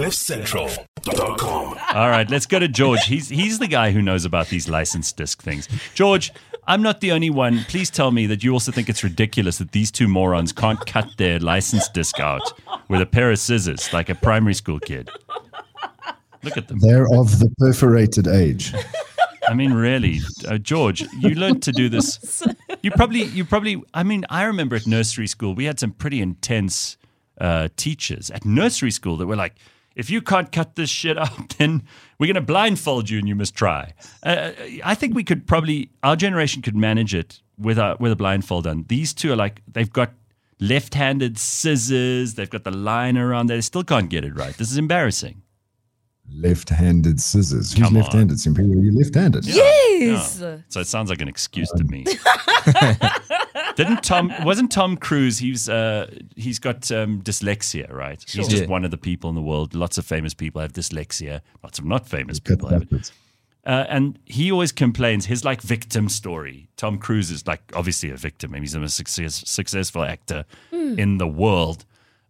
CliffCentral.com. All right, let's go to George. He's he's the guy who knows about these licensed disc things. George, I'm not the only one. Please tell me that you also think it's ridiculous that these two morons can't cut their licensed disc out with a pair of scissors like a primary school kid. Look at them. They're of the perforated age. I mean, really, uh, George, you learned to do this. You probably, you probably. I mean, I remember at nursery school we had some pretty intense uh, teachers at nursery school that were like, "If you can't cut this shit out, then we're going to blindfold you and you must try." Uh, I think we could probably, our generation could manage it with a with a blindfold on. These two are like they've got left-handed scissors. They've got the line around there. They still can't get it right. This is embarrassing. Left-handed scissors. Who's Come on. left-handed? Simphiwe, are left-handed? Yes. So it sounds like an excuse to me. Didn't Tom? Wasn't Tom Cruise? He's uh, he's got um, dyslexia, right? He's just Yeah. one of the people in the world. Lots of famous people have dyslexia. Lots of not famous Cut people have it. Uh, and he always complains his like victim story. Tom Cruise is like obviously a victim. and He's a success, successful actor in the world.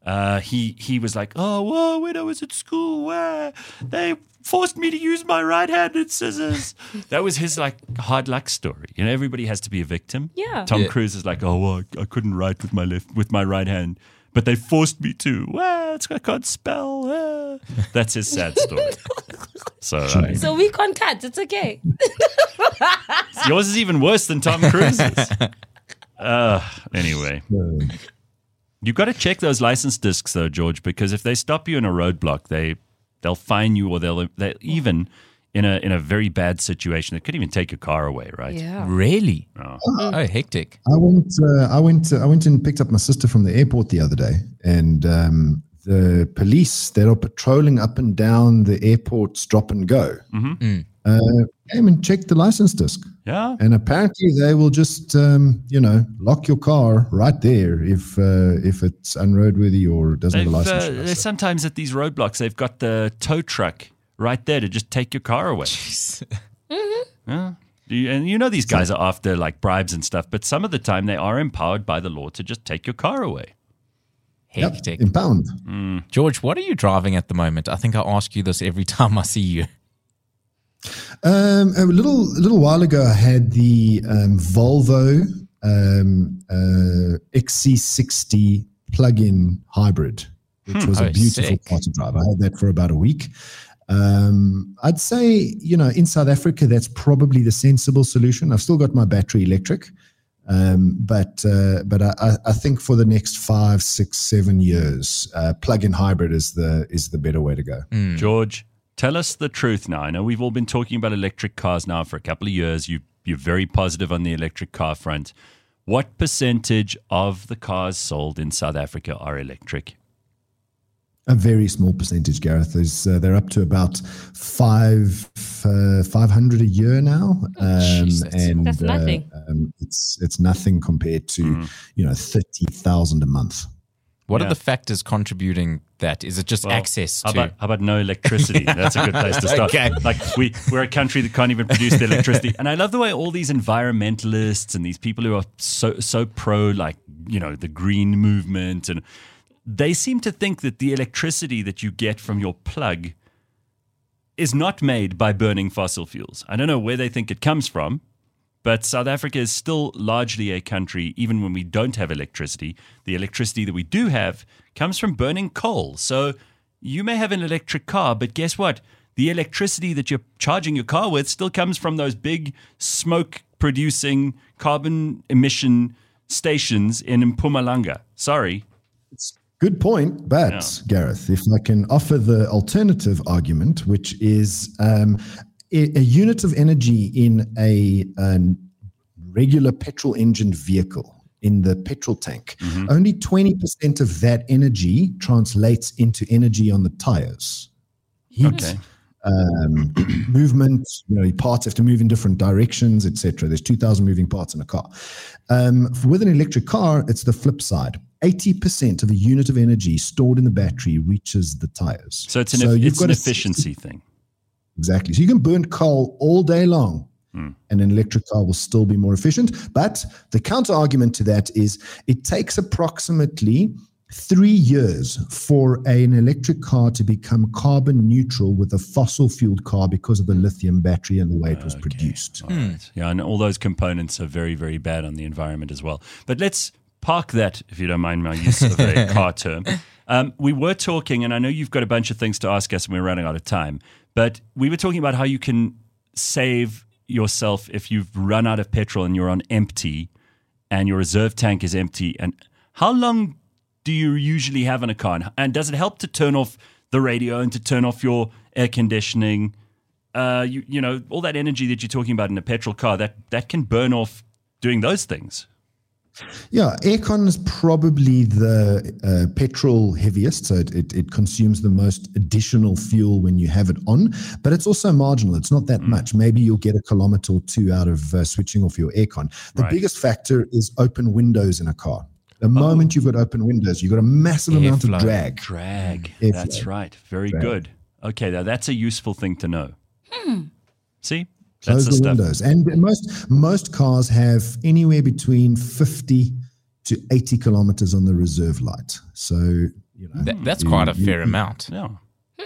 Uh, he he was like, oh, well, when I was at school, where they forced me to use my right-handed scissors. that was his like hard luck story. You know, everybody has to be a victim. Yeah. Tom Yeah. Cruise is like, oh, well, I, I couldn't write with my left with my right hand. But they forced me to. Well, it's, I can't spell. ah." That's his sad story. So I mean, So we can't cut. It's okay. Yours is even worse than Tom Cruise's. uh, anyway, Uh, you got to check those license discs though, George, because if they stop you in a roadblock, they they'll fine you, or they'll they even in a in a very bad situation, they could even take your car away, right? Yeah. Really? Oh. Oh, hectic. I went. Uh, I went. Uh, I went and picked up my sister from the airport the other day, and um, the police that are patrolling up and down the airport's drop and go Mhm. Uh, came and checked the license disc, Yeah. and apparently they will just, um, you know, lock your car right there if uh, if it's unroadworthy or doesn't have They've, a license. uh, number. they So- sometimes at these roadblocks, they've got the tow truck right there to just take your car away. Yeah. Do you- And you know these guys are after like bribes and stuff, but some of the time they are empowered by the law to just take your car away. Yep, Hectic. impound. George, what are you driving at the moment? I think I ask you this every time I see you. Um, a little a little while ago, I had the um, Volvo um, uh, XC60 plug-in hybrid, which was Oh, a beautiful sick. car to drive. I had that for about a week. Um, I'd say, you know, in South Africa, that's probably the sensible solution. I've still got my battery electric, um, but uh, but I, I- I think for the next five, six, seven years, uh, plug-in hybrid is the is the better way to go. George, tell us the truth now. I know we've all been talking about electric cars now for a couple of years. You you're very positive on the electric car front. What percentage of the cars sold in South Africa are electric? A very small percentage, Gareth. Is uh, they're up to about five uh, five hundred a year now, um, Jesus. and That's nothing. Uh, um, it's it's nothing compared to you know thirty thousand a month. What Yeah. are the factors contributing that? Is it just Well, access How to? about, how about no electricity? That's a good place to start. Okay. Like we we're a country that can't even produce the electricity, and I love the way all these environmentalists and these people who are so so pro like you know the green movement and they seem to think that the electricity that you get from your plug is not made by burning fossil fuels. I don't know where they think it comes from, but South Africa is still largely a country, even when we don't have electricity. The electricity that we do have comes from burning coal. So you may have an electric car, but guess what? The electricity that you're charging your car with still comes from those big smoke producing carbon emission stations in Mpumalanga. Sorry. Good point, but. Gareth, if I can offer the alternative argument, which is um, a, a unit of energy in a, an regular petrol engined vehicle in the petrol tank, only 20% of that energy translates into energy on the tires. Heat, Okay. um, movement, you know, parts have to move in different directions, etc. There's 2,000 moving parts in a car. Um, with an electric car, it's the flip side. 80% of a unit of energy stored in the battery reaches the tires. So it's an, you've it's an a efficiency thing. Exactly. So you can burn coal all day long, Hmm. and an electric car will still be more efficient. But the counter argument to that is it takes approximately three years for an electric car to become carbon neutral with a fossil fueled car because of the lithium battery and the way it was produced. All right. Yeah, and all those components are very, very bad on the environment as well. But let's park that, if you don't mind my use of a car term. Um, we were talking, and I know you've got a bunch of things to ask us, and we're running out of time. But we were talking about how you can save yourself if you've run out of petrol and you're on empty, and your reserve tank is empty. And how long do you usually have in a car? And- does it help to turn off the radio and to turn off your air conditioning? uh, you you know all that energy that you're talking about in a petrol car that that can burn off doing those things. Yeah, aircon is probably the uh, petrol heaviest, so it, it, it consumes the most additional fuel when you have it on, but it's also marginal. It's not Mm. that much. Maybe you'll get a kilometer or two out of uh, switching off your aircon. The Right. biggest factor is open windows in a car. The moment you've got open windows, you've got a massive amount of drag. Drag. Airflow. That's right. Very Drag. good. Okay, now that's a useful thing to know. See, Close that's the the windows. And most most cars have anywhere between 50 to 80 kilometers on the reserve light. So, you know, That, that's quite a fair amount. Yeah.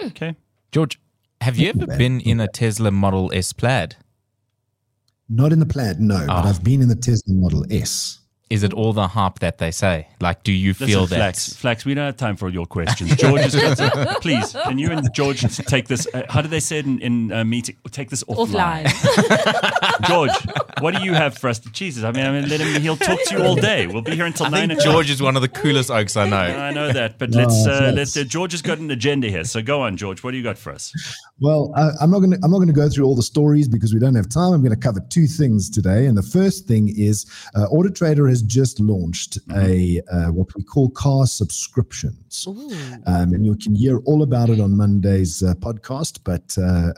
Okay. George, have you ever been in a Tesla Model S Plaid? not in the Plaid, no, but Ah. I've been in the Tesla Model S. Is it all the hype that they say? Like, do you Listen, feel that? Flax, Flax, we don't have time for your questions. George is please, can you and George take this? Uh, how do they say it in, in uh, meeting? Take this offline. Offline. George, what do you have for us? Jesus, I mean, I mean, let him. He'll talk to you all day. We'll be here until I nine think. George is one of the coolest oaks I know. I know that, but let's uh, let's. Uh, George has got an agenda here, so go on, George. What do you got for us? Well, I, I'm not going to I'm not going to go through all the stories because we don't have time. I'm going to cover two things today, and the first thing is uh, AutoTrader has just launched a uh, what we call car subscriptions, um, and you can hear all about it on Monday's uh, podcast, but uh,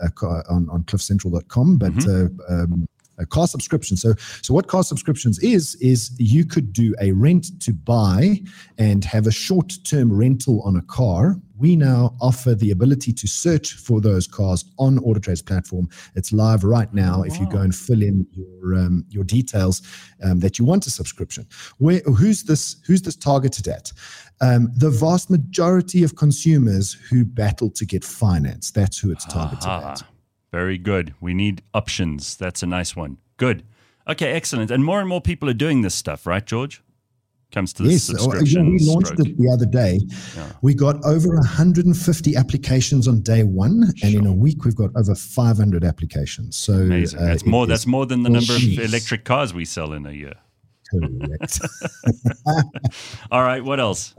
on on CliffCentral.com. But uh, um, a car subscription. So, so what car subscriptions is is you could do a rent to buy and have a short term rental on a car. We now offer the ability to search for those cars on AutoTrader's platform. It's live right now. If you go and fill in your um, your details um, that you want a subscription, where who's this who's this targeted at? Um, the vast majority of consumers who battle to get finance. That's who it's targeted at. Very good. We need options. That's a nice one. Good. Okay, excellent. And more and more people are doing this stuff, right, George? Comes to the Yes, oh, yeah, we launched stroke. it the other day. We got over 150 applications on day one, and in a week we've got over 500 applications. So Amazing. uh, That's more. is That's more than the number of electric cars we sell in a year. correct. All right. What else?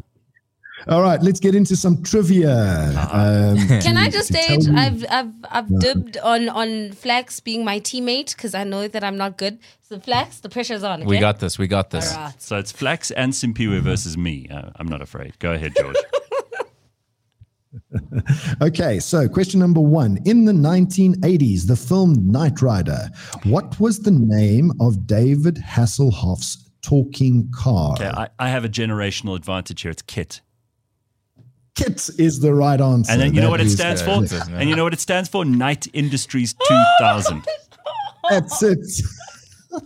All right, let's get into some trivia. Um, Can I just to tell state I've I've I've dibbed on on Flax being my teammate because I know that I'm not good. So Flax, the pressure's on. We got this. We got this. All right. So it's Flax and Simphiwe versus me. Uh, I'm not afraid. Go ahead, George. Okay, so question number one. In the 1980s, the film Knight Rider, what was the name of David Hasselhoff's talking car? Okay, I, I have a generational advantage here. It's KITT. KITT is the right answer. And then you know what it stands for? correct. And you know what it stands for? Knight Industries 2000. That's it.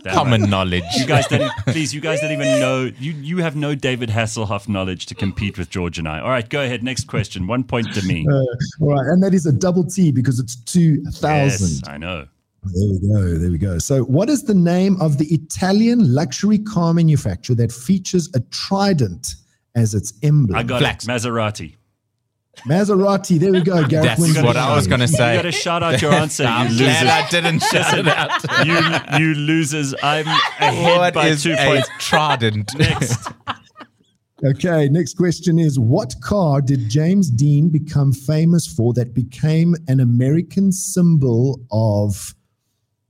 Damn Common it. knowledge. You guys don't, please, you guys don't even know. You, you have no David Hasselhoff knowledge to compete with George and I. All right, go ahead. Next question. One point to me. Uh, all right, and that is a double T because it's 2000. Yes, I know. There we go. There we go. So, what is the name of the Italian luxury car manufacturer that features a trident as its emblem? I got Flax. it. Maserati. Maserati. There we go. Gareth That's wins what I was going to say. You say. got to shout out your answer, you I'm glad losers. I didn't shout it out. You, you losers. I'm ahead What by is two a points. trident? Next. Okay, next question is What car did James Dean become famous for that became an American symbol of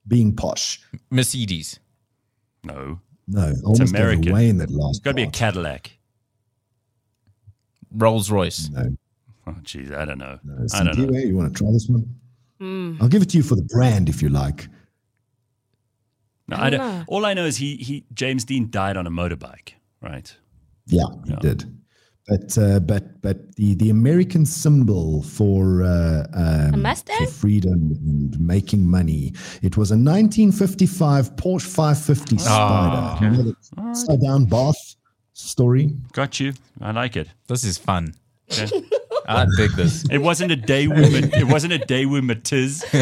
being posh? Mercedes. No. No, almost American. away in that last. It's got to be a. Cadillac. Rolls Royce. No, Oh, jeez. I don't know. no. I don't know. You want to try this one? Hmm. I'll give it to you for the brand if you like. No, I I don't don't, know. all I know is he, he James Dean died on a motorbike, right? Yeah, he did. But uh, but but the the American symbol for uh, um, for freedom and making money. It was a 1955 Porsche 550 Spider. You know the upside down bath. story. Got you. I like it. This is fun. Okay. I dig this. It wasn't a day woman. It wasn't a day woman tiz. All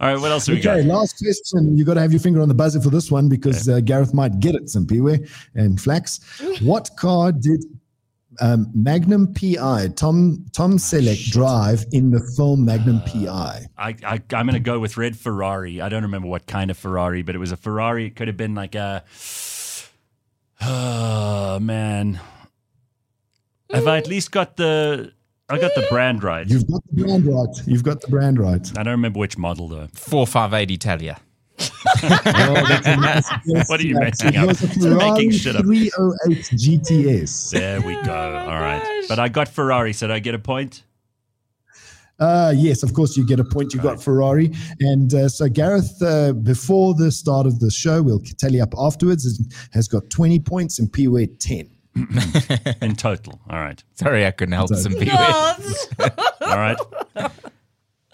right, what else do we Okay, got? last question. You got to have your finger on the buzzer for this one because uh, Gareth might get it. Simphiwe and Flax. What car did um, Magnum PI Tom Tom Selleck drive in the film Magnum PI? I, I I'm going to go with red Ferrari. I don't remember what kind of Ferrari, but it was a Ferrari. It could have been like a. Oh man, have I at least got the? I got the brand right. You've got the brand right. You've got the brand right. I don't remember which model though. 458 Italia. Oh, nice What are you Flax. making up? was a making shit up. 308 GTS. There we go. All right, but I got Ferrari. So did I get a point? Uh, yes, of course, you get a point. You got Ferrari. And uh, so Gareth, uh, before the start of the show, we'll tally up afterwards, has got 20 points and Pee-wee 10. in total. All right. Sorry, I couldn't help some people. No. All right.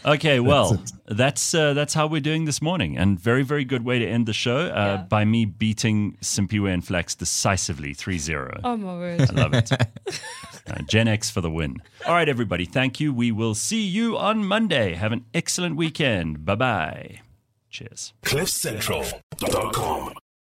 Okay, well, That's that's uh, that's how we're doing this morning, and very very good way to end the show uh, Yeah. by me beating Simphiwe and Flax decisively 3-0. oh my word. I love it. Uh, Gen X for the win. All right, everybody. Thank you. We will see you on Monday. Have an excellent weekend. Bye bye. Cheers. CliffCentral.com.